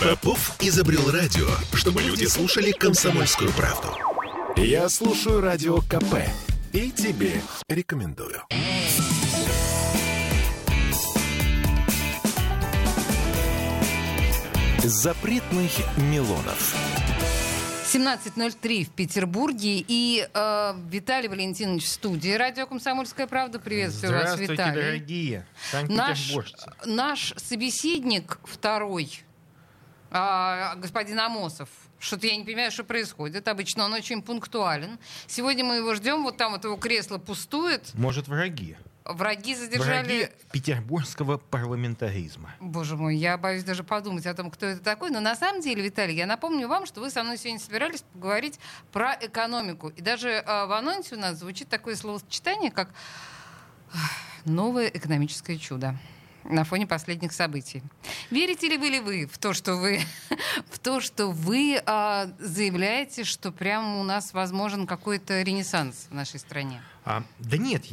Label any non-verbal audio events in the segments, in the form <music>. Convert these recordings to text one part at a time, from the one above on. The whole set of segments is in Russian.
Попов изобрел радио, чтобы люди слушали комсомольскую правду. Я слушаю радио КП и тебе рекомендую. Запретных Милонов. 17.03 в Петербурге. И э, Виталий Валентинович в студии. Радио «Комсомольская правда». Приветствую вас, Здравствуйте, Виталий. дорогие Наш, наш собеседник второй, а, господин Амосов, что-то я не понимаю, что происходит. Обычно он очень пунктуален. Сегодня мы его ждем. Вот там вот его кресло пустует. Может, враги? Враги задержали... Враги петербургского парламентаризма. Боже мой, я боюсь даже подумать о том, кто это такой. Но на самом деле, Виталий, я напомню вам, что вы со мной сегодня собирались поговорить про экономику. И даже э, в анонсе у нас звучит такое словосочетание, как «новое экономическое чудо» на фоне последних событий. Верите ли вы ли вы в то, что вы, <laughs> в то, что вы а, заявляете, что прямо у нас возможен какой-то ренессанс в нашей стране? А, да нет,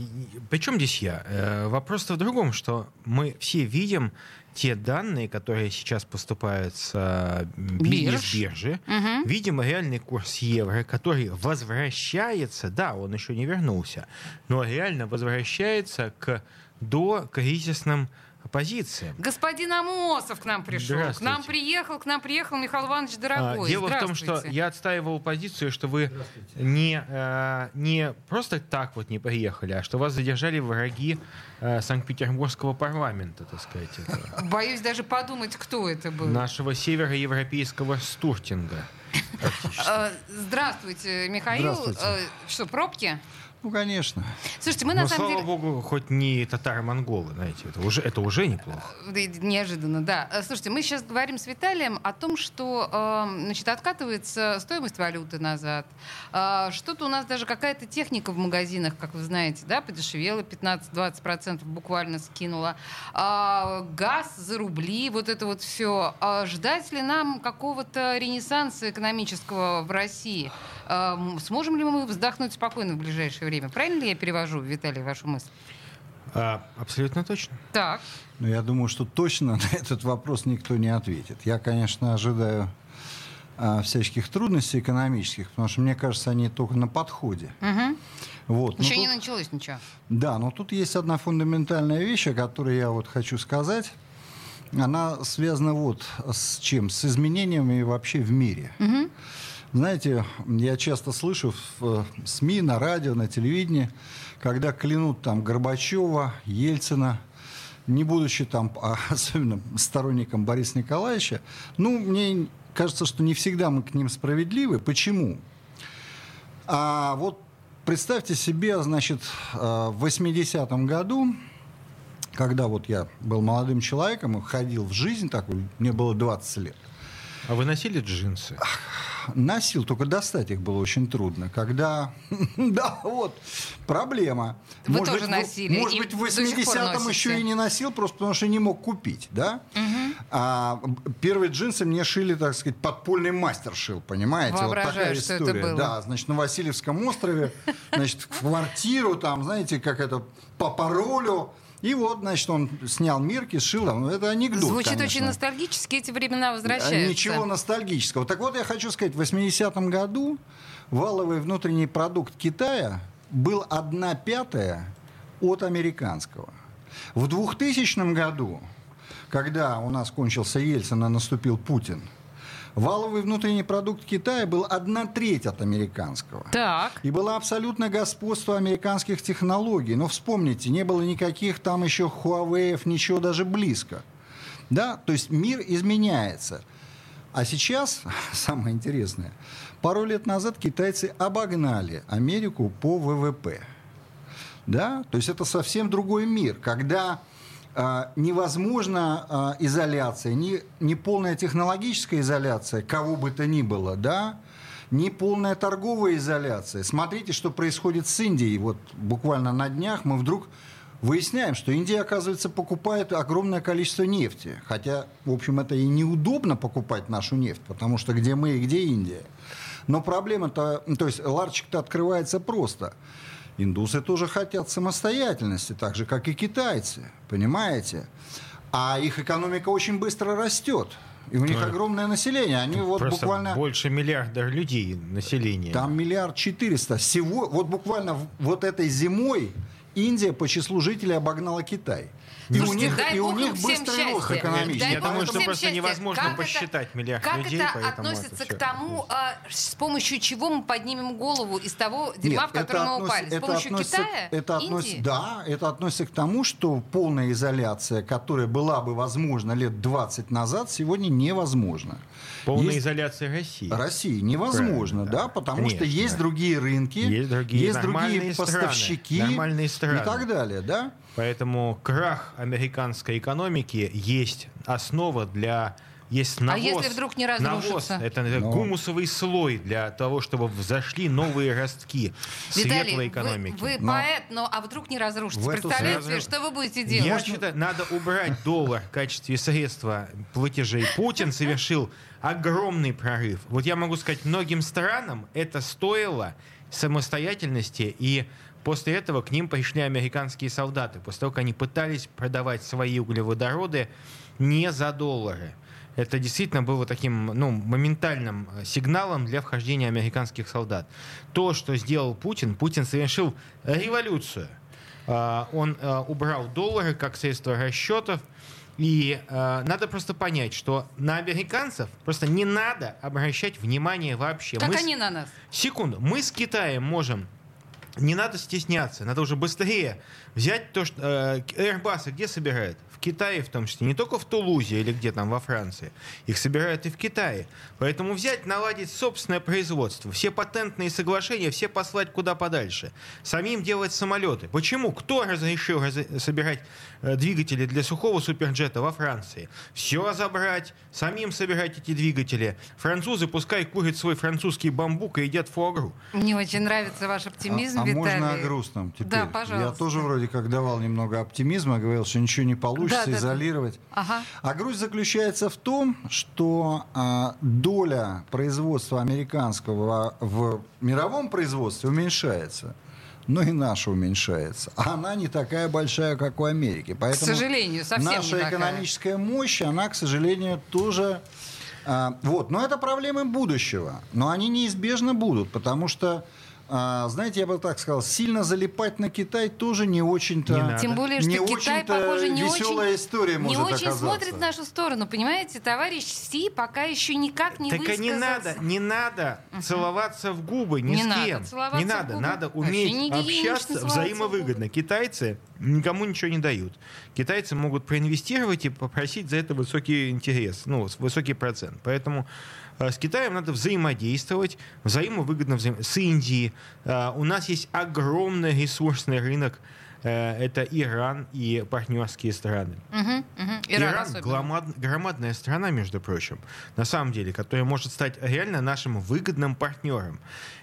при чем здесь я? Э, вопрос-то в другом, что мы все видим те данные, которые сейчас поступают с э, би- Бирж. биржи. Мгм. Видим реальный курс евро, который возвращается, да, он еще не вернулся, но реально возвращается к докризисным позициям. Господин Амосов к нам пришел. К нам приехал, к нам приехал Михаил Иванович А, Дорогой. Дело в том, что я отстаивал позицию, что вы не, э, не просто так вот не приехали, а что вас задержали враги э, Санкт-Петербургского парламента, так сказать, это, <laughs> Боюсь даже подумать, кто это был. нашего североевропейского стуртинга. <laughs> А, Здравствуйте, Михаил. Здравствуйте. А, Что, пробки? Ну, конечно. Слушайте, мы Но, на самом слава деле... богу, хоть не татаро-монголы, знаете, это уже, это уже неплохо. Э, Неожиданно, да. Э, Слушайте, мы сейчас говорим с Виталием о том, что э, значит, откатывается стоимость валюты назад. Э, Что-то у нас даже какая-то техника в магазинах, как вы знаете, да, подешевела 15-20% буквально скинула. Газ за рубли, вот это вот все. Ждать ли нам какого-то ренессанса экономического в России? Э, м, Сможем ли мы вздохнуть спокойно в ближайшее время? Правильно ли я перевожу, Виталий, вашу мысль? А, абсолютно точно. Так. Но я думаю, что точно на этот вопрос никто не ответит. Я, конечно, ожидаю а, всяческих трудностей экономических, потому что, мне кажется, они только на подходе. Мгм. Вот. Но Еще не тут- началось ничего. Да, но тут есть одна фундаментальная вещь, о которой я вот хочу сказать. Она связана вот с чем? С изменениями вообще в мире. Мгм. Знаете, я часто слышу в э, СМИ, на радио, на телевидении, когда клянут там Горбачева, Ельцина, не будучи там, а <laughs> особенно сторонником Бориса Николаевича, ну, мне кажется, что не всегда мы к ним справедливы. Почему? А вот представьте себе, значит, э, в 80-м году, когда вот я был молодым человеком и входил в жизнь такую, мне было 20 лет, А вы носили джинсы? Носил, только достать их было очень трудно. Когда, <laughs> да, вот, проблема. Вы тоже в- носили, Может быть, в до сих пор 80-м носите. еще и не носил, просто потому что не мог купить, да? А первые джинсы мне шили, так сказать, подпольный мастер шил, понимаете? Воображаю, вот такая что это история. было. Да, значит, на Васильевском острове, <laughs> значит, в квартиру там, знаете, как это, по паролю. И вот, значит, он снял мерки, сшил. Ну, это анекдот, Звучит очень конечно. ностальгически, эти времена А, возвращаются. Ничего ностальгического. Так вот, я хочу сказать, в 80-м году валовый внутренний продукт Китая был 1 пятая от американского. В 2000 году, когда у нас кончился Ельцин, а наступил Путин, валовый внутренний продукт Китая был 1 треть от американского. Так. И было абсолютно господство американских технологий. Но вспомните, не было никаких там еще Huawei, ничего даже близко. Да, то есть мир изменяется. А сейчас, <laughs> самое интересное, пару лет назад китайцы обогнали Америку по ВВП. Да, то есть это совсем другой мир, когда невозможна а, изоляция, не, не полная технологическая изоляция, кого бы то ни было, да, не полная торговая изоляция. Смотрите, что происходит с Индией. Вот буквально на днях мы вдруг выясняем, что Индия, оказывается, покупает огромное количество нефти. Хотя, в общем, это и неудобно покупать нашу нефть, потому что где мы и где Индия. Но проблема-то, то есть ларчик-то открывается просто. Индусы тоже хотят самостоятельности, так же, как и китайцы, понимаете? А их экономика очень быстро растет. И у них Да. огромное население. Они вот Просто буквально... больше миллиарда людей населения. Там миллиард четыреста. Всего, вот буквально вот этой зимой Индия по числу жителей обогнала Китай. И у них, дай и у них быстрый рост экономический. Дай Я думаю, что просто счастья. невозможно Как это- посчитать миллиард как людей, это поэтому относится это к тому, а, с помощью чего мы поднимем голову из того дерьма, Нет, в котором мы относ- упали? С это помощью относится- Китая? это относится- Индии? Да, это относится к тому, что полная изоляция, которая была бы возможна лет 20 назад, сегодня невозможна. Полная Есть- изоляция России. России невозможно, Правильно, да, да. потому что Конечно, есть да. другие рынки, Есть другие есть другие страны, поставщики нормальные страны. и так далее, да. Поэтому крах американской экономики есть основа для есть навоз. А если вдруг не разрушится? Навоз, это Но- гумусовый слой для того, чтобы взошли новые ростки Виталий, светлой вы- экономики. Вы, Но- поэт, но а вдруг не разрушится? Представляете, сразу- что вы будете делать? Я считаю, надо убрать доллар в качестве средства платежей. Путин совершил огромный прорыв. Вот я могу сказать, многим странам это стоило самостоятельности, и после этого к ним пришли американские солдаты, после того, как они пытались продавать свои углеводороды не за доллары. Это действительно было таким ну, моментальным э, сигналом для вхождения американских солдат. То, что сделал Путин, Путин совершил революцию. А, Он э, убрал доллары как средство расчетов. И э, надо просто понять, что на американцев просто не надо обращать внимание вообще. Как Мы с- они на нас? Секунду. Мы с Китаем можем не надо стесняться, надо уже быстрее взять то, что э, Airbus где собирают? В Китае в том числе, не только в Тулузе или где там во Франции. Их собирают и в Китае. Поэтому взять, наладить собственное производство, все патентные соглашения, все послать куда подальше. Самим делать самолеты. Почему? Кто разрешил раз- собирать э, двигатели для сухого суперджета во Франции? Все забрать, самим собирать эти двигатели. Французы пускай курят свой французский бамбук и едят фуагру. Мне очень нравится ваш оптимизм, а, а Виталий. можно о грустном теперь? Да, пожалуйста. Я тоже вроде как давал немного оптимизма, говорил, что ничего не получится Да, да, да. изолировать. Ага. А грусть заключается в том, что а, доля производства американского в мировом производстве уменьшается. Но и наша уменьшается. А она не такая большая, как у Америки. Поэтому сожалению, совсем не наша такая. экономическая мощь, она, к сожалению, тоже... а, вот. Но это проблемы будущего. Но они неизбежно будут, потому что, а, знаете, я бы так сказал, сильно залипать на Китай тоже не очень-то... Не надо. Тем более, что не Китай, похоже, не веселая очень, история не может очень оказаться. смотрит в нашу сторону. Понимаете, товарищ Си пока еще никак не так и не высказался. надо, не надо целоваться в губы ни Не с надо кем. целоваться не в надо, губы. надо уметь не общаться взаимовыгодно. Китайцы никому ничего не дают. Китайцы могут проинвестировать и попросить за это высокий интерес, ну, высокий процент. Поэтому с Китаем надо взаимодействовать, взаимовыгодно взаим... с Индией. Э, У нас есть огромный ресурсный рынок. Э, Это Иран и партнерские страны. Мгм, мгм. Иран, Иран громад- громадная страна, между прочим, на самом деле, которая может стать реально нашим выгодным партнером.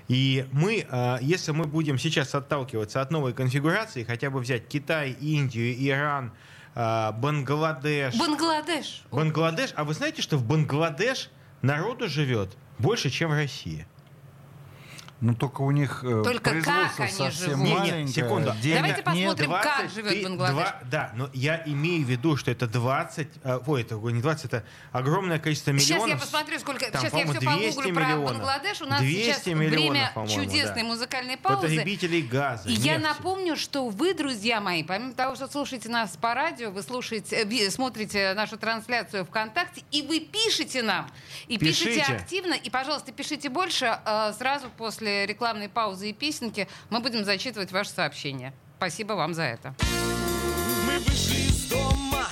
И мы, э, если мы будем сейчас отталкиваться от новой конфигурации, хотя бы взять Китай, Индию, Иран, э, Бангладеш, Бангладеш. Бангладеш, а вы знаете, что в Бангладеш народу живет больше, чем в России? Ну, только у них э, Только производство как они совсем живут? Не, не, маленькое. секунду. денег Давайте нет. посмотрим, как живет ты- Бангладеш. два- да, но я имею в виду, что это 20, э, ой, это не 20, это огромное количество миллионов. Сейчас я посмотрю, сколько. Там, сейчас я все 200 погуглю про. Бангладеш. У нас 200 сейчас миллионов, время чудесной да. музыкальной паузы. Потребителей газа. И я напомню, что вы, друзья мои, помимо того, что слушаете нас по радио, вы слушаете, смотрите нашу трансляцию ВКонтакте, и вы пишете нам. И пишите, Пишите. активно. И, пожалуйста, пишите больше. Э, Сразу после рекламной паузы и песенки мы будем зачитывать ваши сообщения. Спасибо вам за это. Мы вышли из дома,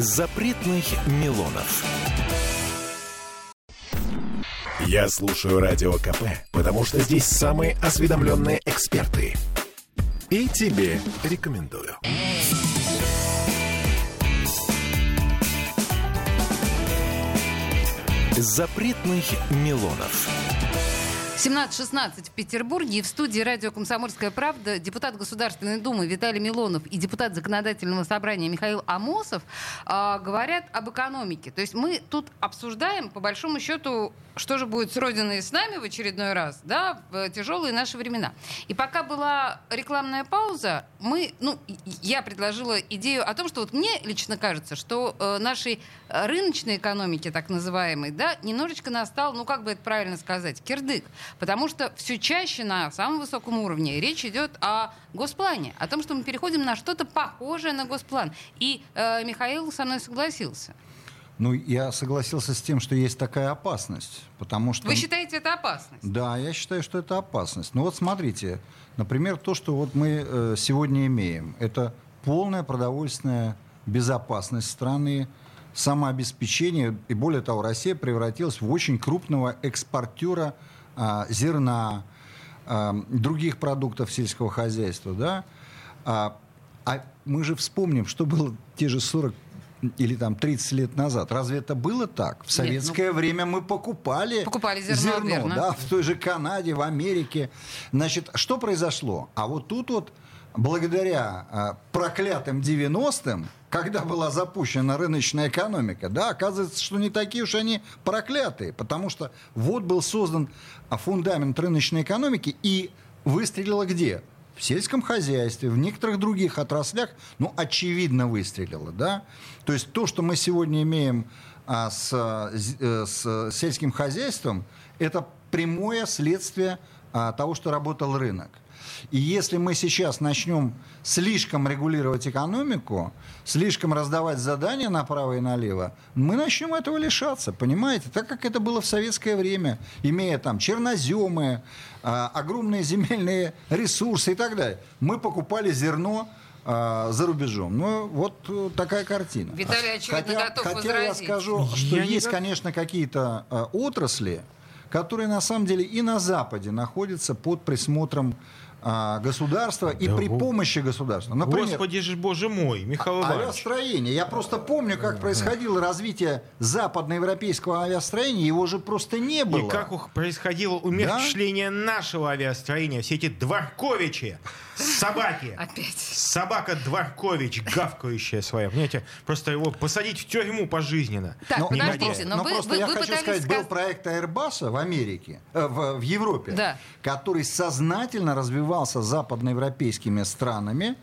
Запретных Милонов. Я слушаю Радио КП, потому что здесь самые осведомленные эксперты. И тебе рекомендую. Запретных Милонов. 17.16 в Петербурге. И в студии радио «Комсомольская правда» депутат Государственной Думы Виталий Милонов и депутат Законодательного собрания Михаил Амосов э, говорят об экономике. То есть мы тут обсуждаем, по большому счету, что же будет с Родиной и с нами в очередной раз, да, в тяжелые наши времена. И пока была рекламная пауза, мы, ну, я предложила идею о том, что вот мне лично кажется, что э, нашей рыночной экономике, так называемой, да, немножечко настал, ну, как бы это правильно сказать, кирдык. Потому что все чаще на самом высоком уровне речь идет о госплане, о том, что мы переходим на что-то похожее на госплан. И э, Михаил со мной согласился. Ну, я согласился с тем, что есть такая опасность, потому что... Вы считаете это опасность? Да, я считаю, что это опасность. Ну вот смотрите, например, то, что вот мы э, сегодня имеем, это полная продовольственная безопасность страны, самообеспечение, и более того, Россия превратилась в очень крупного экспортера зерна, а, других продуктов сельского хозяйства, да, а, а мы же вспомним, что было те же 40 или там 30 лет назад. Разве это было так? В советское Нет, ну, время мы покупали, покупали зерно, зерно да, в той же Канаде, в Америке. Значит, что произошло? А вот тут вот благодаря э, проклятым 90-м, когда была запущена рыночная экономика, да, оказывается, что не такие уж они проклятые, потому что вот был создан фундамент рыночной экономики и выстрелило где? В сельском хозяйстве, в некоторых других отраслях, ну, очевидно выстрелило, да. То есть то, что мы сегодня имеем а, с, э, с сельским хозяйством, это прямое следствие а, того, что работал рынок. И если мы сейчас начнем слишком регулировать экономику, слишком раздавать задания направо и налево, мы начнем этого лишаться, понимаете? Так как это было в советское время, имея там черноземы, а, огромные земельные ресурсы и так далее. Мы покупали зерно, а, за рубежом. Ну, вот э, такая картина. Виталий, очевидно, хотя, готов хотя возразить. я скажу, что я есть, не... конечно, какие-то э, отрасли, которые на самом деле и на Западе находятся под присмотром а, государства и при помощи государства. Например, Господи же, боже мой, Михаил Иванович. Авиастроение. Я просто помню, как происходило развитие западноевропейского авиастроения, его же просто не было. И как происходило умерщвление да? нашего авиастроения. Все эти дворковичи, собаки. <laughs> Опять. Собака Дворкович, гавкающая своя. Понимаете, просто его посадить в тюрьму пожизненно. Так, но, подождите, но, но вы, просто вы, я вы хочу сказать, сказ... был проект Airbus в Америке, э, в, в Европе, да. который сознательно развивался западноевропейскими странами,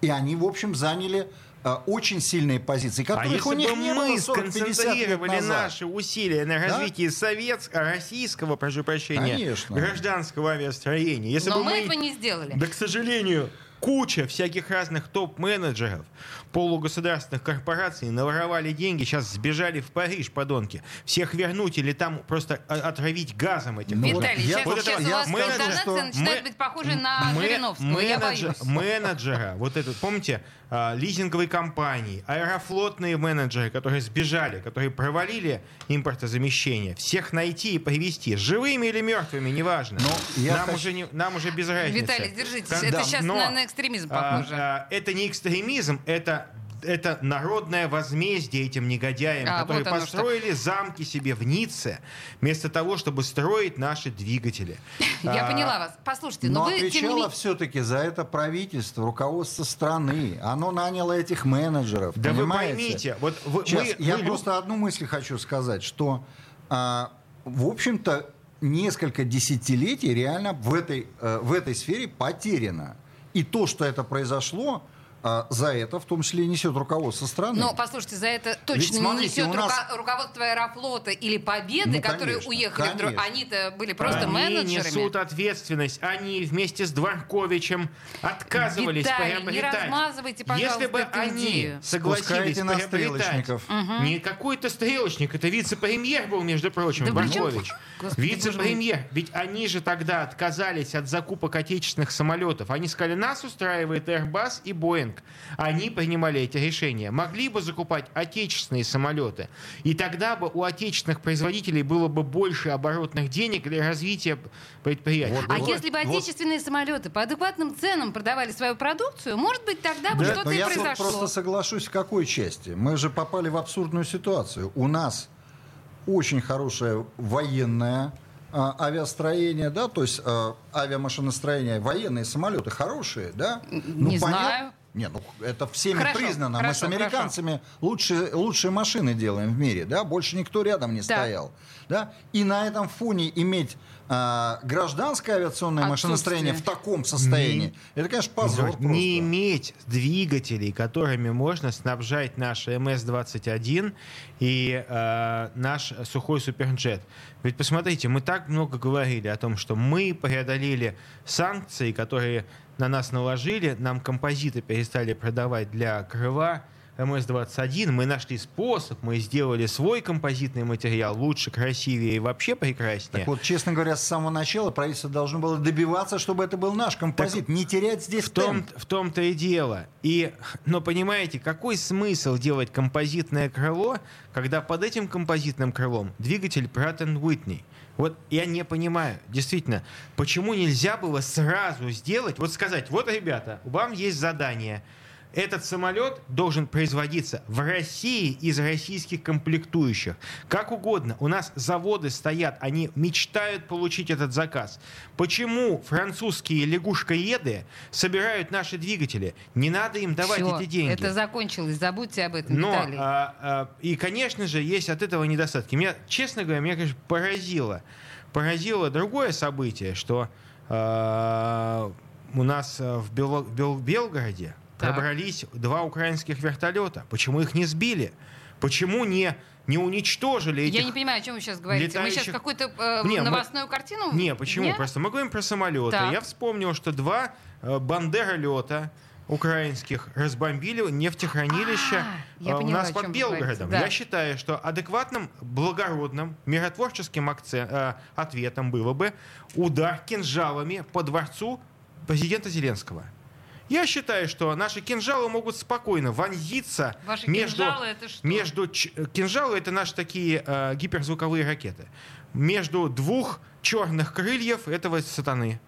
и они, в общем, заняли э, очень сильные позиции, которых а у них бы не мы было 40 сконцентрировали наши усилия на развитии да? советского, российского, прошу прощения, Конечно. гражданского авиастроения. Если Но бы мы, мы этого не сделали. Да, к сожалению, куча всяких разных топ-менеджеров полугосударственных корпораций наворовали деньги, сейчас сбежали в Париж, подонки. Всех вернуть или там просто отравить газом этих. Ну, Виталий, сейчас, вот сейчас у вас менеджер, что... начинает быть похожей на мы, Жириновского, я боюсь. Менеджера, вот этот, помните, а, лизинговые компании, аэрофлотные менеджеры, которые сбежали, которые провалили импортозамещение, всех найти и привести, живыми или мертвыми, неважно. Но нам, хочу... уже не, нам уже без разницы. Виталий, держитесь, Когда... это сейчас Но, на экстремизм похоже. А, а, это не экстремизм, это это народное возмездие этим негодяям, а, которые вот построили что. замки себе в Ницце, вместо того, чтобы строить наши двигатели. <laughs> Я а, поняла вас. Послушайте, но, но вы отвечало все-таки за это правительство, руководство страны. Оно наняло этих менеджеров. Да понимаете? вы поймите, вот вы, Сейчас, мы, я мы... просто одну мысль хочу сказать, что а, в общем-то несколько десятилетий реально в этой, э, в этой сфере потеряно. И то, что это произошло, а за это в том числе несет руководство страны. Но, послушайте, за это точно Ведь, смотрите, не несет нас... руко- руководство Аэрофлота или Победы, ну, которые конечно, уехали. Конечно. В... Они-то были просто Они менеджерами. несут ответственность. Они вместе с Дворковичем отказывались Виталий, приобретать. не размазывайте, пожалуйста, Если бы они идею. согласились на приобретать... Угу. Не какой-то стрелочник, это вице-премьер был, между прочим, да Дворкович. Вице-премьер. Ведь они же тогда отказались от закупок отечественных самолетов. Они сказали, нас устраивает Airbus и Boeing. Boeing, они принимали эти решения, могли бы закупать отечественные самолеты. И тогда бы у отечественных производителей было бы больше оборотных денег для развития предприятий. а вот, если бы вот. отечественные самолеты по адекватным ценам продавали свою продукцию, может быть, тогда бы да, что-то и я произошло. Я просто соглашусь в какой части. Мы же попали в абсурдную ситуацию. У нас очень хорошая военная а, авиастроение, да, то есть а, авиамашиностроение, военные самолеты хорошие, да? Ну, Не понят... знаю. Нет, ну это всеми хорошо, признано. Хорошо, Мы с американцами лучшие, лучшие машины делаем в мире, да, больше никто рядом не да. стоял. Да? И на этом фоне иметь а, гражданское авиационное машиностроение в таком состоянии, не, это, конечно, позор. Не, просто. иметь двигателей, которыми можно снабжать наш МС-21 и э, наш сухой суперджет. Ведь посмотрите, мы так много говорили о том, что мы преодолели санкции, которые на нас наложили, нам композиты перестали продавать для крыла, МС-21, мы нашли способ, мы сделали свой композитный материал лучше, красивее и вообще прекраснее. Так вот, честно говоря, с самого начала правительство должно было добиваться, чтобы это был наш композит, так не терять здесь в том, В том-то и дело. И, но понимаете, какой смысл делать композитное крыло, когда под этим композитным крылом двигатель Pratt Whitney? Вот я не понимаю, действительно, почему нельзя было сразу сделать, вот сказать, вот, ребята, вам есть задание – этот самолет должен производиться в России из российских комплектующих. Как угодно. У нас заводы стоят, они мечтают получить этот заказ. Почему французские лягушкоеды собирают наши двигатели? Не надо им давать Все, эти деньги. Это закончилось, забудьте об этом, Но, Виталий. А, а, и, конечно же, есть от этого недостатки. Меня, честно говоря, меня, конечно, поразило. Поразило другое событие, что а, у нас в, Бел, Бел, Белгороде так. пробрались два украинских вертолета. Почему их не сбили? Почему не не уничтожили этих Я не понимаю, о чем вы сейчас говорите. Летающих... Мы сейчас какую-то э, не, новостную мы... картину? Не, почему? Нет? Просто мы говорим про самолеты. Так. Я вспомнил, что два э, бандеролета украинских разбомбили нефтехранилище а, э, у нас под Белгородом. Да. Я считаю, что адекватным, благородным, миротворческим акцент, э, ответом было бы удар кинжалами по дворцу президента Зеленского. Я считаю, что наши кинжалы могут спокойно вонзиться Ваши между... Кинжалы это что? между кинжалы это наши такие э, гиперзвуковые ракеты. Между двух черных крыльев этого сатаны.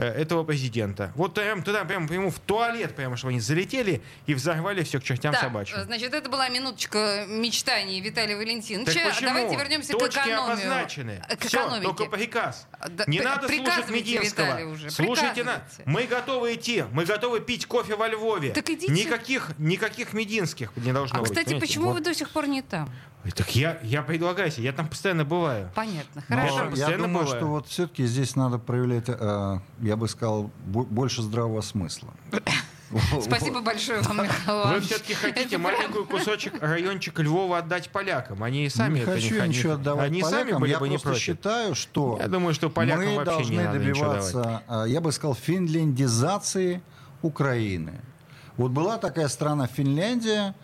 Э, этого президента. Вот прям туда, прям ему в туалет, прямо, чтобы они залетели и взорвали все к чертям да, собачьим. Значит, это была минуточка мечтаний Виталия Валентиновича. Давайте вернемся Точки к экономию. обозначены. К Все, только приказ. Да, Не надо слушать Мединского. Уже. Слушайте, на... мы готовы идти, мы готовы пить кофе во Львове. Так идите. Никаких, никаких Мединских не должно а, быть. кстати, понимаете? почему вот. вы до сих пор не там? Так я, я предлагаю себе, я там постоянно бываю. Понятно, хорошо. я думаю, бываю. что вот все-таки здесь надо проявлять, э, я бы сказал, больше здравого смысла. <coughs> Спасибо большое вам, Михаил Вы все-таки хотите маленький кусочек райончика Львова отдать полякам. Они сами не хочу не ничего отдавать Они полякам. сами были я бы не против. считаю, что я думаю, что полякам мы вообще должны не надо добиваться, э, я бы сказал, финляндизации Украины. Вот была такая страна Финляндия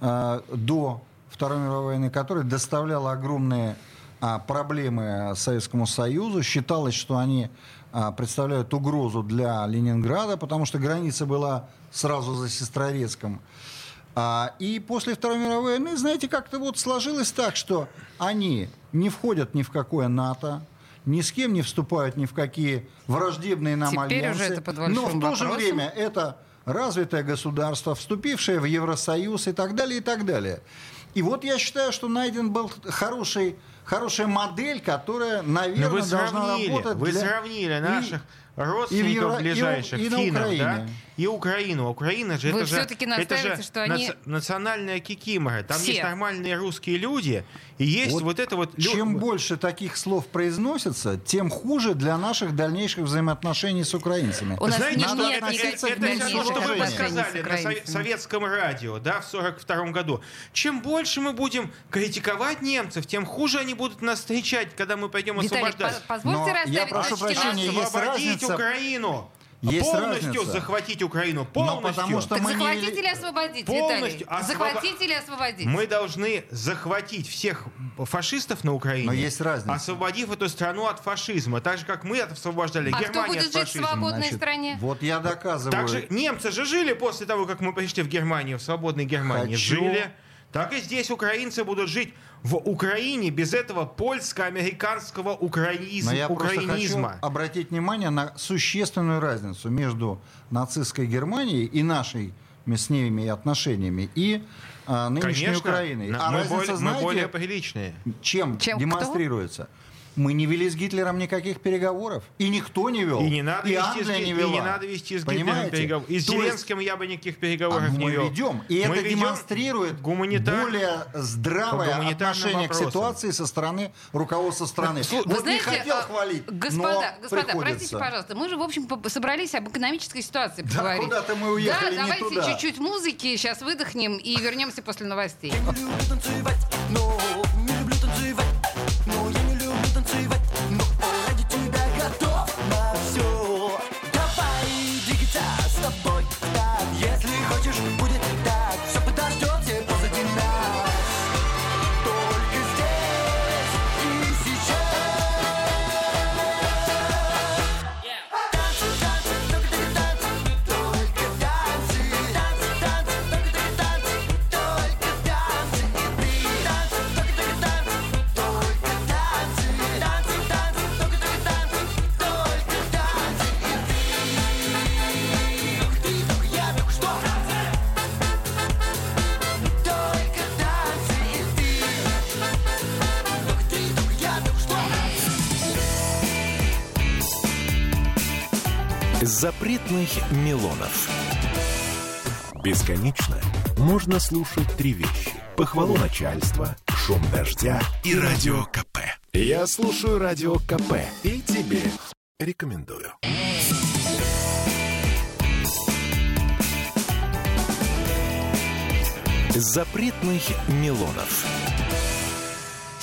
э, до Второй мировой войны, которая доставляла огромные а, проблемы Советскому Союзу. Считалось, что они а, представляют угрозу для Ленинграда, потому что граница была сразу за Сестрорецком. А, и после Второй мировой войны, знаете, как-то вот сложилось так, что они не входят ни в какое НАТО, ни с кем не вступают ни в какие враждебные нам Теперь альянсы. Уже это под но в то вопросом. же время это развитое государство, вступившее в Евросоюз и так далее, и так далее. И вот я считаю, что найден был хороший, хорошая модель, которая, наверное, вы должна работать Вы для... сравнили наших родственников и Евро... ближайших, и, и финнов, да? И Украину. Украина же, Вы это же, это же что они... национальная кикимора. Там Все. есть нормальные русские люди, и есть вот, вот это вот... Чем больше таких слов произносится, тем хуже для наших дальнейших взаимоотношений с украинцами. У нас Знаете, нет, нет это, это, это то, что вы сказали на советском радио да, в 1942 году. Чем больше мы будем критиковать немцев, тем хуже они будут нас встречать, когда мы пойдем Виталий, освобождать. позвольте Но я прошу прощения, есть разница... Украину. Есть полностью разница. захватить Украину, Но полностью. потому что Так мы не захватить вели- или освободить, Полностью Виталий? освобо- Захватить или освободить? Мы должны захватить всех фашистов на Украине, Но есть разница. освободив эту страну от фашизма, так же, как мы освобождали А кто Германию будет от жить в свободной Значит, стране? Вот я доказываю. Так же немцы же жили после того, как мы пришли в Германию, в свободной Германии. Хочу- Жили. Так и здесь украинцы будут жить в Украине без этого польско-американского украинизм, Но я просто хочу украинизма. обратить внимание на существенную разницу между нацистской Германией и нашей с ними отношениями и а, нынешней Конечно, Украиной. А мы, разница, более, мы знаете, более приличные. чем, Чем кто? Мы не вели с Гитлером никаких переговоров. И никто не вел. И не надо, вести, с, Англия Ги- не и вела. не надо вести с Гитлером Понимаете? переговоры. И с То есть- Зеленским я бы никаких А переговоров не мы вел. ведем. И Мы это ведем демонстрирует гуманитар- более здравое отношение к вопросам. ситуации со стороны руководства страны. Вот Вы знаете, не хотел а, хвалить, Господа, но господа, приходится. простите, пожалуйста, мы же, в общем, собрались об экономической ситуации Да, поговорить. куда-то мы уехали Да, не давайте туда. чуть-чуть музыки, сейчас выдохнем и вернемся после новостей. Я не люблю танцевать, но Запретных Милонов. Бесконечно можно слушать три вещи. Похвалу начальства, шум дождя и радио КП. Я слушаю радио КП и тебе рекомендую. Запретных Милонов.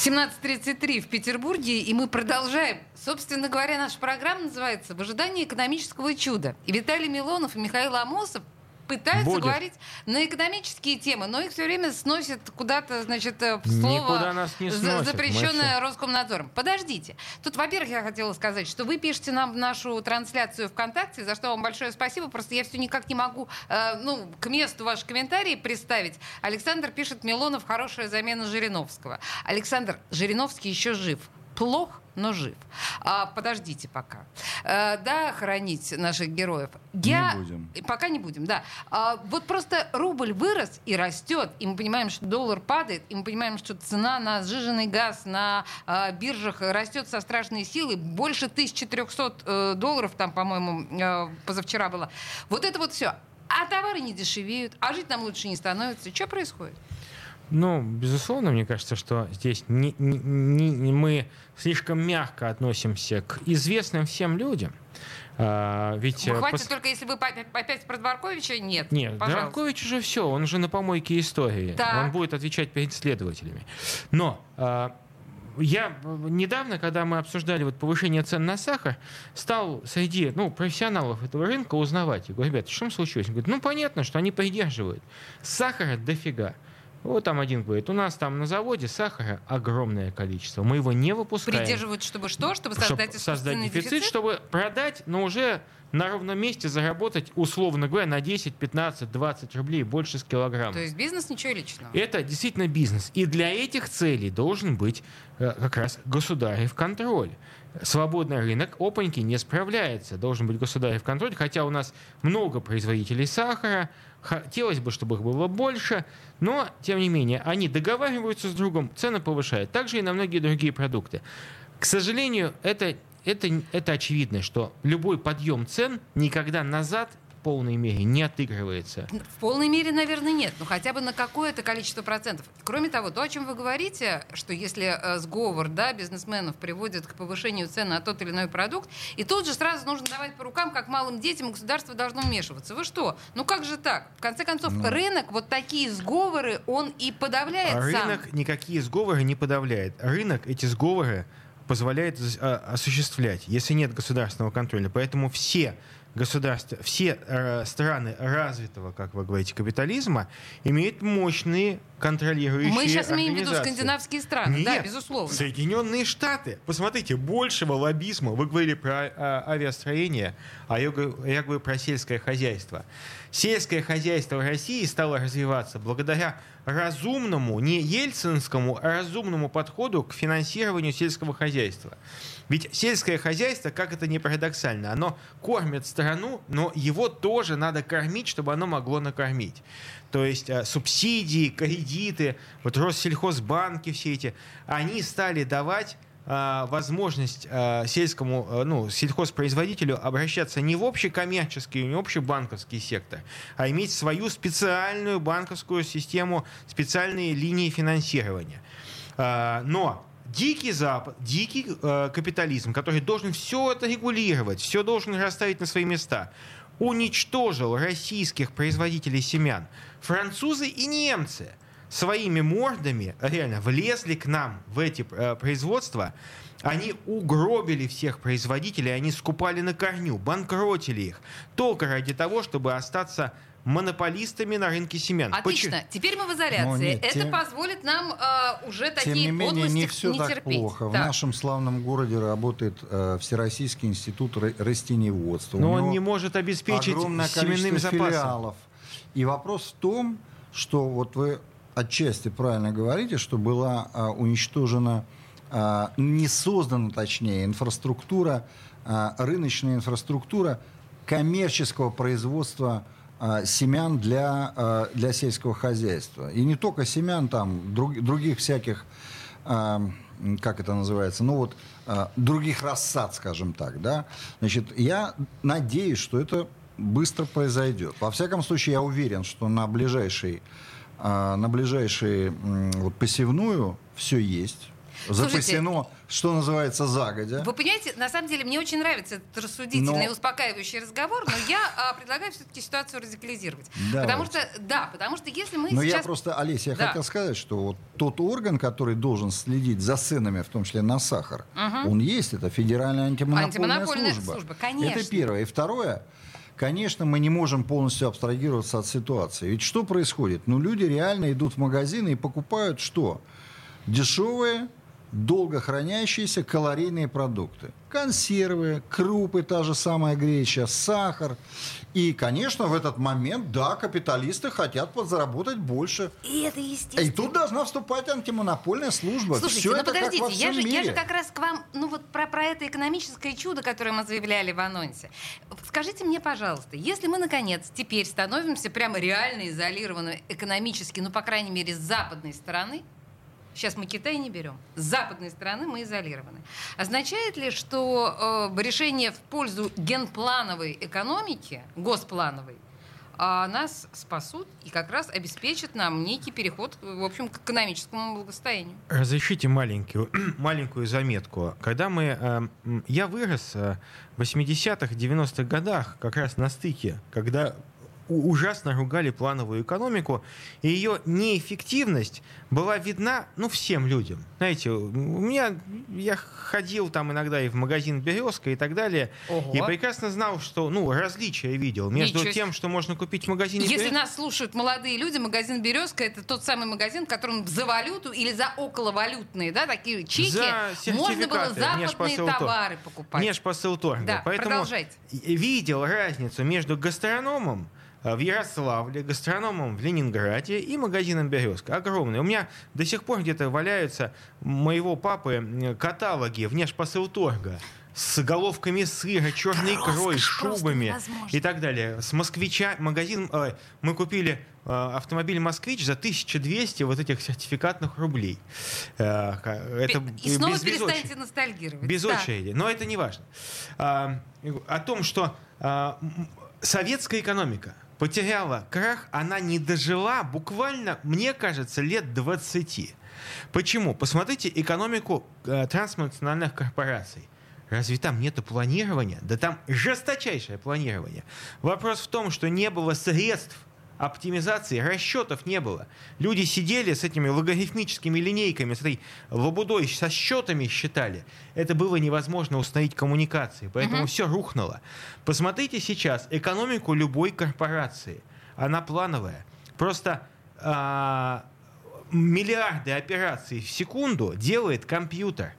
17.33 в Петербурге, и мы продолжаем. Собственно говоря, наша программа называется «В ожидании экономического чуда». И Виталий Милонов и Михаил Амосов пытаются Будет. говорить на экономические темы, но их все время сносят куда-то, значит, э, слово Никуда нас не сносят. Запрещенное Роскомнадзором. Подождите. Тут, во-первых, я хотела сказать, что вы пишете нам нашу трансляцию ВКонтакте, за что вам большое спасибо. Просто я все никак не могу, э, ну, к месту ваши комментарии представить. Александр пишет, Милонов хорошая замена Жириновского. Александр, Жириновский еще жив. Плох, но жив. А, подождите пока. Э, да, хоронить наших героев. Я... будем. И Пока не будем, да. А, вот просто рубль вырос и растет, и мы понимаем, что доллар падает, и мы понимаем, что цена на сжиженный газ на а, биржах растет со страшной силой. Больше 1300 э, долларов там, по-моему, э, позавчера было. Вот это вот все. А товары не дешевеют, а жить нам лучше не становится. Что происходит? Ну, безусловно, мне кажется, что здесь не- не- не- мы слишком мягко относимся к известным всем людям. А, ведь э, Хватит пос- только, если вы опять, про Дворковича? Нет. Нет, пожалуйста. Дракович уже все, он уже на помойке истории. Так. Он будет отвечать перед следователями. Но а, я недавно, когда мы обсуждали вот повышение цен на сахар, стал среди ну, профессионалов этого рынка узнавать. Я говорю, ребята, что случилось? Он говорит, ну понятно, что они придерживают. Сахара дофига. Вот там один говорит, у нас там на заводе сахара огромное количество, мы его не выпускаем. Придерживают, чтобы что? Чтобы Чтоб создать создать искусственный дефицит, чтобы продать, но уже на ровном месте заработать, условно говоря, на 10, 15, 20 рублей больше с килограмма. То есть бизнес ничего личного. Это действительно бизнес. И для этих целей должен быть э, как раз государев контроль. Свободный рынок опаньки не справляется. Должен быть государев контроль, хотя у нас много производителей сахара, хотелось бы, чтобы их было больше, но, тем не менее, они договариваются с другом, цены повышают. Также и на многие другие продукты. К сожалению, это, это, это очевидно, что любой подъем цен никогда назад полной мере не отыгрывается. В полной мере, наверное, нет, но хотя бы на какое-то количество процентов. Кроме того, то, о чем вы говорите, что если э, сговор да, бизнесменов приводит к повышению цен на тот или иной продукт, и тут же сразу нужно давать по рукам, как малым детям, государство должно вмешиваться. Вы что? Ну как же так? В конце концов, рынок вот такие сговоры, он и подавляет А сам. рынок никакие сговоры не подавляет. Рынок эти сговоры позволяет а, осуществлять, если нет государственного контроля. Поэтому все государства, все э, страны развитого, как вы говорите, капитализма имеют мощные контролирующие Мы сейчас имеем в виду скандинавские страны, Нет, да, безусловно. Соединенные Штаты. Посмотрите, большего лоббизма. Вы говорили про а, авиастроение, а я говорю, я говорю про сельское хозяйство. Сельское хозяйство в России стало развиваться благодаря разумному, не ельцинскому, а разумному подходу к финансированию сельского хозяйства. Ведь сельское хозяйство, как это не парадоксально, оно кормит страну, но его тоже надо кормить, чтобы оно могло накормить. То есть э, субсидии, кредиты, вот Россельхозбанки все эти, они стали давать э, возможность э, сельскому, ну, сельхозпроизводителю обращаться не в общекоммерческий, не в общебанковский сектор, а иметь свою специальную банковскую систему, специальные линии финансирования. Но дикий Запад, дикий э, капитализм, который должен все это регулировать, все должен расставить на свои места, уничтожил российских производителей семян. Французы и немцы своими мордами реально влезли к нам в эти э, производства. Они угробили всех производителей, они скупали на корню, банкротили их, только ради того, чтобы остаться монополистами на рынке семян. Отлично. Теперь мы в изоляции. Нет, Это тем- позволит нам э, уже Тем такие не менее, подлости не все так терпеть. плохо. В Так. нашем славном городе работает э, Всероссийский институт ра- растениеводства. Но У он не может обеспечить огромное семенным количество запасом. филиалов. И вопрос в том, что вот вы отчасти правильно говорите, что была а, уничтожена, а, не создана, точнее, инфраструктура, а, рыночная инфраструктура коммерческого производства семян для, а, для сельского хозяйства. И не только семян, там, друг- других всяких а, как это называется, ну вот а, других рассад, скажем так, да. Значит, я надеюсь, что это быстро произойдет. Во всяком случае, я уверен, что на ближайший, а, на ближайший вот посевную все есть. Слушайте, Запасено, что называется, загодя. Вы понимаете, на самом деле мне очень нравится этот рассудительный, Но- успокаивающий разговор, но я а, предлагаю все-таки ситуацию радикализировать. Давайте. Потому что, да, потому что если мы Но сейчас... я просто, Олесь, я Да. хотел сказать, что вот тот орган, который должен следить за ценами, в том числе на сахар, он есть, это Федеральная антимонопольная, Антимонопольная служба. служба, конечно. Это первое. И второе, конечно, мы не можем полностью абстрагироваться от ситуации. Ведь что происходит? Ну, люди реально идут в магазины и покупают что? Дешевые, долго хранящиеся калорийные продукты. Консервы, крупы, та же самая греча, сахар. И, конечно, в этот момент, да, капиталисты хотят подзаработать больше. И это естественно. И тут должна вступать антимонопольная служба. Слушайте, Всё ну подождите, я же, я же как раз к вам, ну вот про, про это экономическое чудо, которое мы заявляли в анонсе. Скажите мне, пожалуйста, если мы, наконец, теперь становимся прямо реально изолированы экономически, ну, по крайней мере, с западной стороны, Сейчас мы Китай не берем. С западной стороны мы изолированы. Означает ли, что э, решение в пользу генплановой экономики, госплановой, а нас спасут и как раз обеспечат нам некий переход, в общем, к экономическому благосостоянию? Разрешите маленькую, <clears throat> маленькую заметку. Когда мы... э, я вырос э, в 80-х, 90-х годах, как раз на стыке, когда ужасно ругали плановую экономику, и ее неэффективность была видна, ну, всем людям. Знаете, у меня, я ходил там иногда и в магазин «Березка» и так далее, Ого. и прекрасно знал, что, ну, различия видел между Ничего тем, что можно купить в магазине Если «Березка». нас слушают молодые люди, магазин «Березка» — это тот самый магазин, в котором за валюту или за околовалютные, да, такие чеки, За можно было западные товары покупать. Межпосылторга. Да, Поэтому продолжайте. видел разницу между гастрономом в Ярославле, гастрономом в Ленинграде и магазином «Березка». Огромный. У меня до сих пор где-то валяются моего папы м, каталоги внешпосылторга с головками сыра, черной икрой, просто шубами и так далее. С москвича магазин э, мы купили э, автомобиль «Москвич» за 1200 вот этих сертификатных рублей. Э, это И снова без- без перестаньте очереди. ностальгировать. Без Да. очереди. Но это не важно. О том, что советская экономика потеряла крах, она не дожила буквально, мне кажется, лет 20. Почему? Посмотрите экономику э, транснациональных корпораций. Разве там нет планирования? Да там жесточайшее планирование. Вопрос в том, что не было средств оптимизации, расчетов не было. Люди сидели с этими логарифмическими линейками, с этой лабудой, со счетами считали. Это было невозможно установить коммуникации, поэтому все рухнуло. Посмотрите сейчас экономику любой корпорации. Она плановая. Просто а, миллиарды операций в секунду делает компьютер.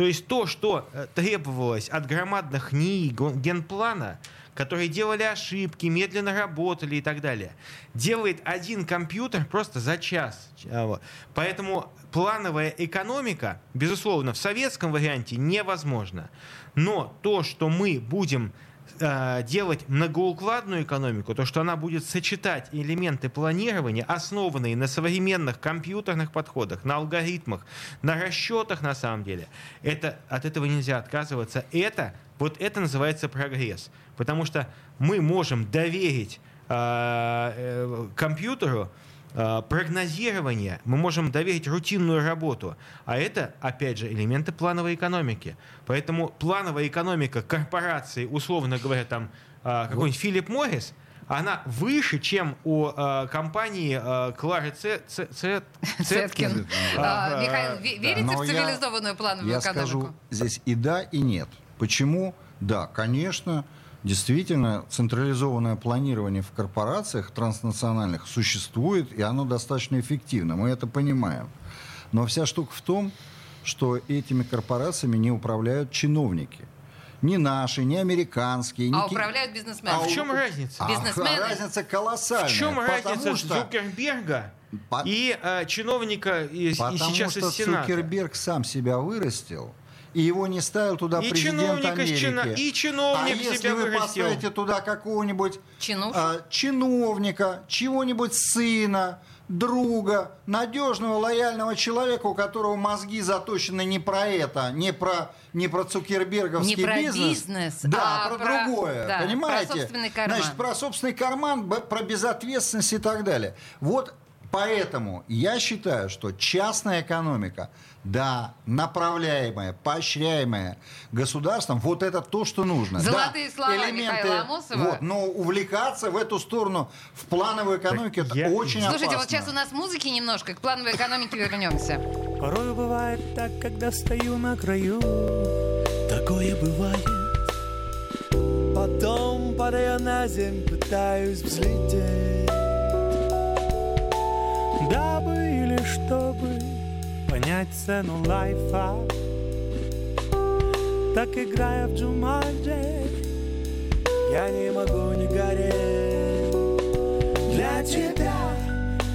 То есть то, что э, требовалось от громадных НИИ генплана, которые делали ошибки, медленно работали и так далее, делает один компьютер просто за час. А, Поэтому плановая экономика, безусловно, в советском варианте невозможна. Но то, что мы будем делать многоукладную экономику, то что она будет сочетать элементы планирования, основанные на современных компьютерных подходах, на алгоритмах, на расчетах на самом деле, это, от этого нельзя отказываться. Это, вот это называется прогресс. Потому что мы можем доверить э, э, компьютеру Э, прогнозирование, мы можем доверить рутинную работу. А это, опять же, элементы плановой экономики. Поэтому плановая экономика корпорации, условно говоря, там э, какой-нибудь Филипп Моррис, она выше, чем у э, компании э, Клары Ц, Ц, Ц, Цеткин. А, Михаил, верите в цивилизованную плановую экономику? Я скажу здесь и да, и нет. Почему? Да, конечно, Действительно, централизованное планирование в корпорациях транснациональных существует, и оно достаточно эффективно. Мы это понимаем. Но вся штука в том, что этими корпорациями не управляют чиновники. Ни наши, ни американские. Ни а ки... управляют бизнесмены. А в чем разница? А, Бизнесмены. разница колоссальная. В чем разница что... Цукерберга По... и э, чиновника и, потому и сейчас что из Сената? Цукерберг сам себя вырастил, и его не ставил туда и президент Америки. Чина, и чиновник а если вы вырастил. поставите туда какого-нибудь а, чиновника, чего-нибудь сына, друга, надежного, лояльного человека, у которого мозги заточены не про это, не про, не про цукерберговский не про бизнес. бизнес да, а про, про другое. Да, понимаете? Про собственный карман. Значит, про собственный карман, про безответственность и так далее. Вот Поэтому я считаю, что частная экономика, да, направляемая, поощряемая государством, вот это то, что нужно. Золотые да, слова элементы, Михаила Амосова. Вот, но увлекаться в эту сторону, в плановую экономику, это я... очень Слушайте, опасно. вот сейчас у нас музыки немножко, к плановой экономике вернемся. Порой бывает так, когда стою на краю, такое бывает. Потом, падая на землю, пытаюсь взлететь дабы или чтобы понять цену лайфа. Так играя в Джуманджи, я не могу не гореть. Для тебя,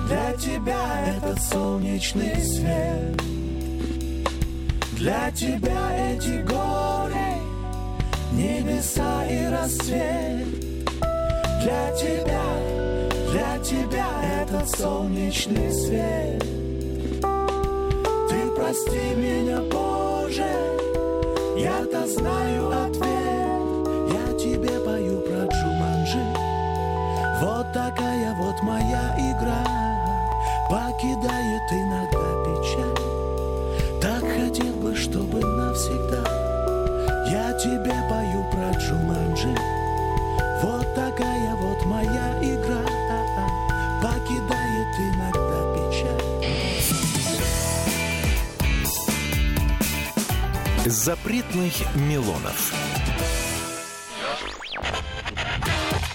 для тебя этот солнечный свет. Для тебя эти горы, небеса и рассвет. Для тебя для тебя этот солнечный свет. Ты прости меня, Боже Я-то знаю ответ Запретных Милонов.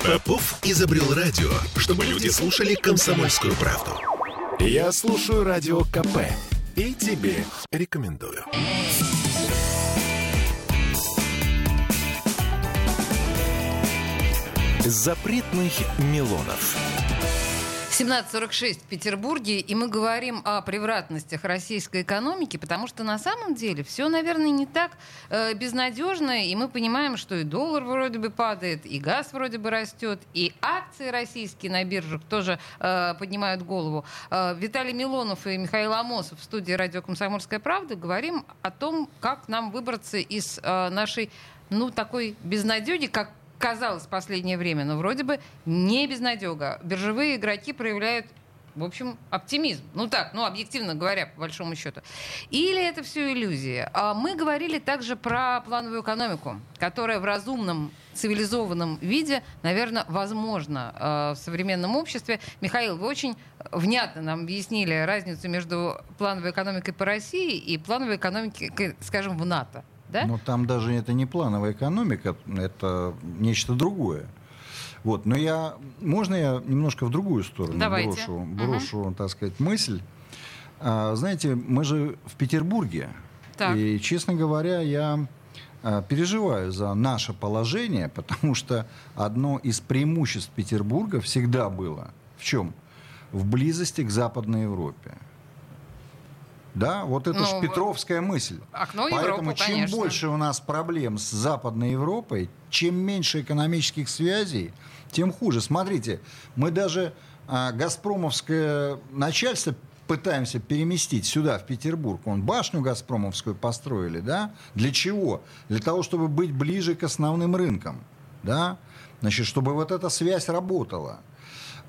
Попов изобрел радио, чтобы люди слушали комсомольскую правду. Я слушаю радио КП и тебе рекомендую. Запретных Милонов. 17.46 в Петербурге, и мы говорим о превратностях российской экономики, потому что на самом деле все, наверное, не так э, безнадежно, и мы понимаем, что и доллар вроде бы падает, и газ вроде бы растет, и акции российские на биржах тоже э, поднимают голову. Э, Виталий Милонов и Михаил Амосов в студии «Радио Комсомольская правда» говорим о том, как нам выбраться из э, нашей ну, такой безнадеги, как казалось в последнее время, но вроде бы не безнадега. Биржевые игроки проявляют в общем, оптимизм. Ну так, ну объективно говоря, по большому счету. Или это все иллюзия? А Мы говорили также про плановую экономику, которая в разумном, цивилизованном виде, наверное, возможно э, в современном обществе. Михаил, вы очень внятно нам объяснили разницу между плановой экономикой по России и плановой экономикой, скажем, в НАТО. Да? Но там даже это не плановая экономика, это нечто другое. Вот, но я, можно я немножко в другую сторону Давайте. брошу, брошу так сказать, мысль. А, знаете, мы же в Петербурге, Так. и, честно говоря, я а, переживаю за наше положение, <laughs> потому что одно из преимуществ Петербурга всегда было в чем? В близости к Западной Европе. Да, вот это Ну, ж Петровская мысль. окно Поэтому Европу, чем конечно. больше у нас проблем с Западной Европой, чем меньше экономических связей, тем хуже. Смотрите, мы даже а, Газпромовское начальство пытаемся переместить сюда, в Петербург. Вон башню Газпромовскую построили, да? Для чего? Для того, чтобы быть ближе к основным рынкам, да? Значит, чтобы вот эта связь работала.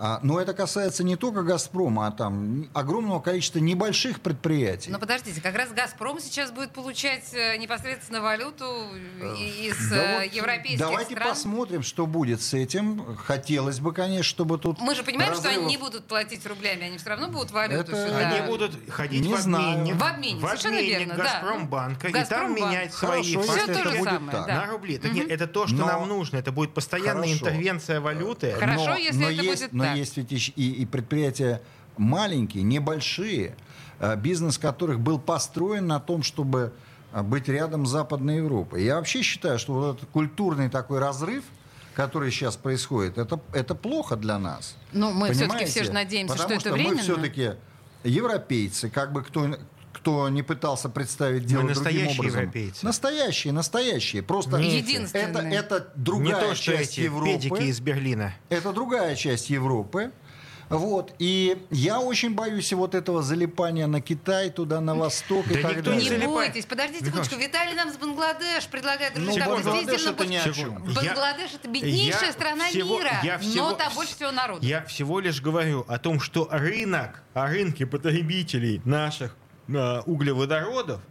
А, но это касается не только «Газпрома», а там огромного количества небольших предприятий. Но подождите, как раз «Газпром» сейчас будет получать э, непосредственно валюту из Да э, вот европейских Давайте стран. посмотрим, что будет с этим. Хотелось бы, конечно, чтобы тут... Мы же понимаем, что они разрывов- не будут платить рублями, они все равно будут валюту Это- сюда. Они будут ходить Не в знаю. обменник, В обменник, совершенно обменник верно, да. Газпромбанка, и там менять свои Хорошо, Всё факторы то же будет самое, так. да. на рубли. Так нет, это то, что Но- нам нужно. Это будет постоянная Хорошо. интервенция валюты. Хорошо, но, если но это есть, будет но так. Есть ведь и, и предприятия маленькие, небольшие, э, бизнес которых был построен на том, чтобы э, быть рядом с Западной Европой. Я вообще считаю, что вот этот культурный такой разрыв, который сейчас происходит, это, это плохо для нас. Ну, мы все-таки все же надеемся, Потому что это временно. мы все-таки европейцы, как бы кто, кто не пытался представить дело другим настоящие образом. европейцы. Настоящие, настоящие. Просто это, Единственные. это Не другая то, что часть эти Европы. педики из Берлина. Это другая часть Европы. Вот. И я очень боюсь и вот этого залипания на Китай, туда, на восток и Да так никто далее. Не залипает. бойтесь, подождите секундочку. Виталий нам с Бангладеш предлагает. Ну, Друзья, там Бангладеш действительно это ни о чем. Бангладеш это беднейшая Я страна всего- мира, я всего- но там больше всего народу. Я всего лишь говорю о том, что рынок, о рынке потребителей наших углеводородов,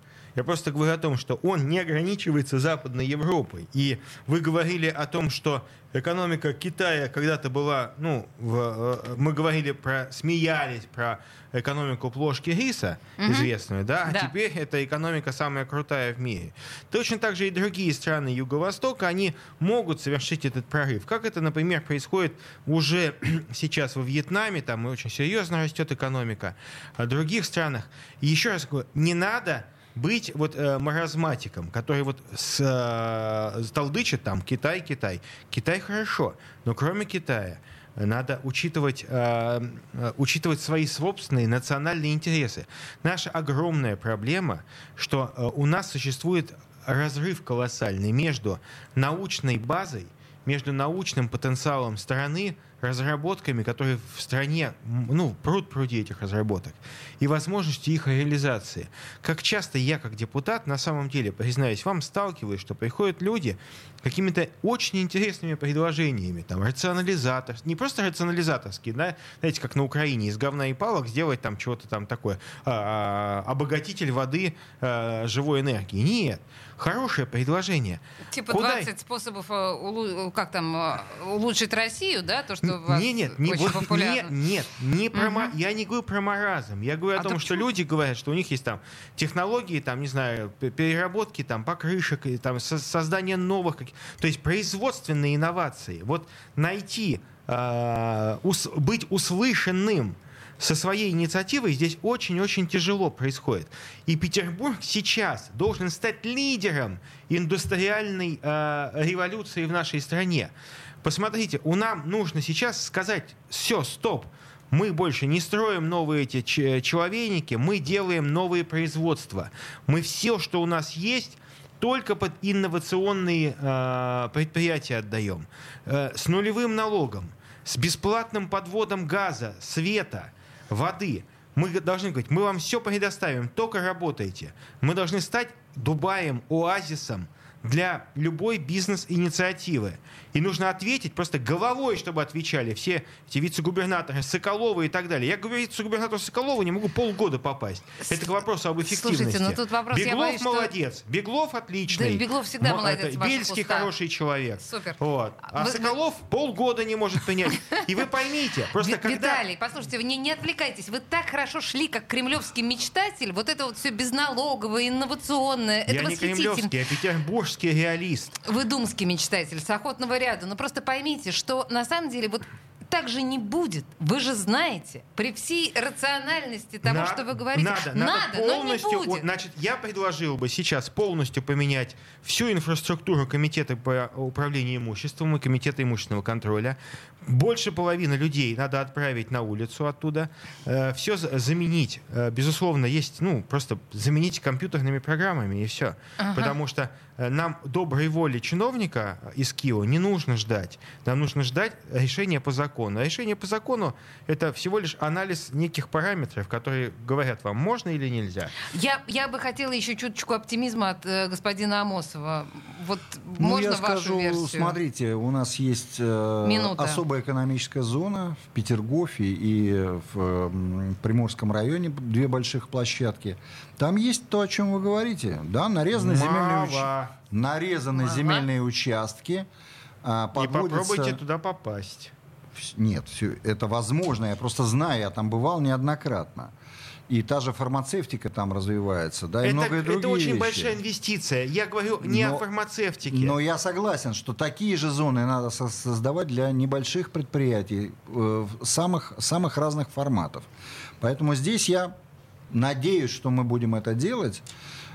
я просто говорю о том, что он не ограничивается Западной Европой. И вы говорили о том, что экономика Китая когда-то была, ну, в, э, мы говорили про, смеялись про экономику плошки риса, известную, да, а Да. теперь эта экономика самая крутая в мире. Точно так же и другие страны Юго-Востока, они могут совершить этот прорыв. Как это, например, происходит уже <clears throat> сейчас во Вьетнаме, там очень серьезно растет экономика, а в других странах. И еще раз говорю, не надо быть вот э, маразматиком, который вот с, э, толдычит там Китай, Китай. Китай хорошо, но кроме Китая надо учитывать, э, э, учитывать свои собственные национальные интересы. Наша огромная проблема, что э, у нас существует разрыв колоссальный между научной базой, между научным потенциалом страны, разработками, которые в стране, ну, пруд пруди этих разработок, и возможностью их реализации. Как часто я, как депутат, на самом деле, признаюсь вам, сталкиваюсь, что приходят люди какими-то очень интересными предложениями, там, рационализатор, не просто рационализаторские, да, знаете, как на Украине, из говна и палок сделать там чего-то там такое, а, а, обогатитель воды а, живой энергии. Нет, хорошее предложение. Типа Куда- 20 способов э, как там, э, улучшить Россию, да? То, что у Не, нет, не, очень вот популярно. не- нет, не про ма- я не говорю про маразм. Я говорю А о том, что люди говорят, что у них есть там технологии, там, не знаю, переработки, там, покрышек, и, там, со- создание новых, то есть производственные инновации. Вот найти, а, ус- быть услышанным со своей инициативой здесь очень-очень тяжело происходит. И Петербург сейчас должен стать лидером индустриальной э, революции в нашей стране. Посмотрите, у нам нужно сейчас сказать, все, стоп, мы больше не строим новые эти ч- человейники, мы делаем новые производства. Мы все, что у нас есть, только под инновационные э, предприятия отдаем. Э, с нулевым налогом, с бесплатным подводом газа, света, воды. Мы должны говорить, мы вам все предоставим, только работайте. Мы должны стать Дубаем, оазисом для любой бизнес-инициативы. И нужно ответить просто головой, чтобы отвечали все эти вице-губернаторы, Соколовы и так далее. Я говорю, вице-губернатору Соколову не могу полгода попасть. Это к вопросу об эффективности. Слушайте, ну тут вопрос, Беглов боюсь, что- молодец, Беглов отличный. Да, Беглов всегда Мо- молодец Бельский устах. хороший человек. Супер. Вот. А Вы- Соколов полгода не может принять. И вы поймите, просто когда... Виталий, послушайте, вы не, не отвлекайтесь. Вы так хорошо шли, как кремлевский мечтатель. Вот это вот все безналоговое, инновационное. это Я не кремлевский, а петербургский реалист. Вы мечтатель с охотного ряда. Но просто поймите, что на самом деле вот так же не будет. Вы же знаете, при всей рациональности того, На- что вы говорите, надо, надо, но не полностью, будет. значит, я предложил бы сейчас полностью поменять всю инфраструктуру комитета по управлению имуществом и комитета имущественного контроля. Больше половины людей надо отправить на улицу оттуда. все заменить. Э, безусловно, есть, ну, просто заменить компьютерными программами и все. Ага. Потому что э, нам доброй воли чиновника из Киева не нужно ждать. Нам нужно ждать решения по закону. А решение по закону — это всего лишь анализ неких параметров, которые говорят вам, можно или нельзя. Я, я бы хотела еще чуточку оптимизма от э, господина Амосова. Вот Ну, можно я вашу скажу, версию? смотрите, у нас есть э, Минута. особая экономическая зона в Петергофе и в м, Приморском районе, две больших площадки. Там есть то, о чем вы говорите. Да, нарезаны земельные, уч- Мало. нарезаны Мало. земельные участки. а, И подводится- попробуйте туда попасть. Нет, всё это возможно. Я просто знаю, я там бывал неоднократно. И та же фармацевтика там развивается, да, и Это, многое другие это очень вещи. большая инвестиция. Я говорю не Но- о фармацевтике. Но я согласен, что такие же зоны надо со- создавать для небольших предприятий э, самых, самых разных форматов. Поэтому здесь я надеюсь, что мы будем это делать.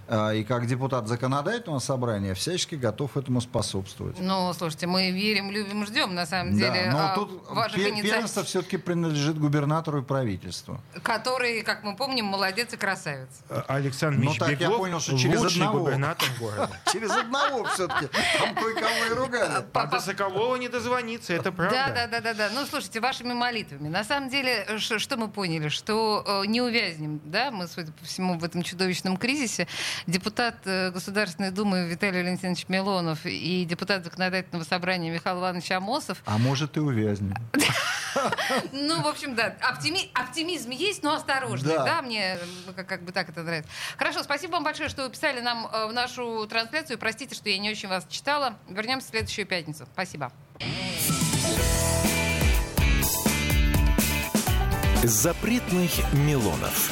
Э, И как депутат законодательного собрания всячески готов этому способствовать. Ну, слушайте, мы верим, любим, ждем, на самом Да, деле, но а, тут ваших пе- инициатив, первенство все-таки принадлежит губернатору и правительству. который, как мы помним, молодец и красавец. Э, Александр Ну Ильич так, я Беглов понял, что через одного. губернатор <laughs> города. Через одного все-таки. Там кое-кого и ругали. А до Соколова не дозвониться, это правда. Да, да, да, да, да. Ну, слушайте, вашими молитвами. На самом деле, что мы поняли? Что э, не увязнем, да, мы, судя по всему, в этом чудовищном кризисе. Депутат э, Государственной Думы Виталий Валентинович Милонов и депутат Законодательного собрания Михаил Иванович Амосов. А может и увязнем. Ну, в общем, да, оптими- оптимизм есть, но осторожный, Да. да, мне э, как, как бы так это нравится. Хорошо, спасибо вам большое, что вы писали нам э, в нашу трансляцию. Простите, что я не очень вас читала. Вернемся в следующую пятницу. Спасибо. Запретных Милонов.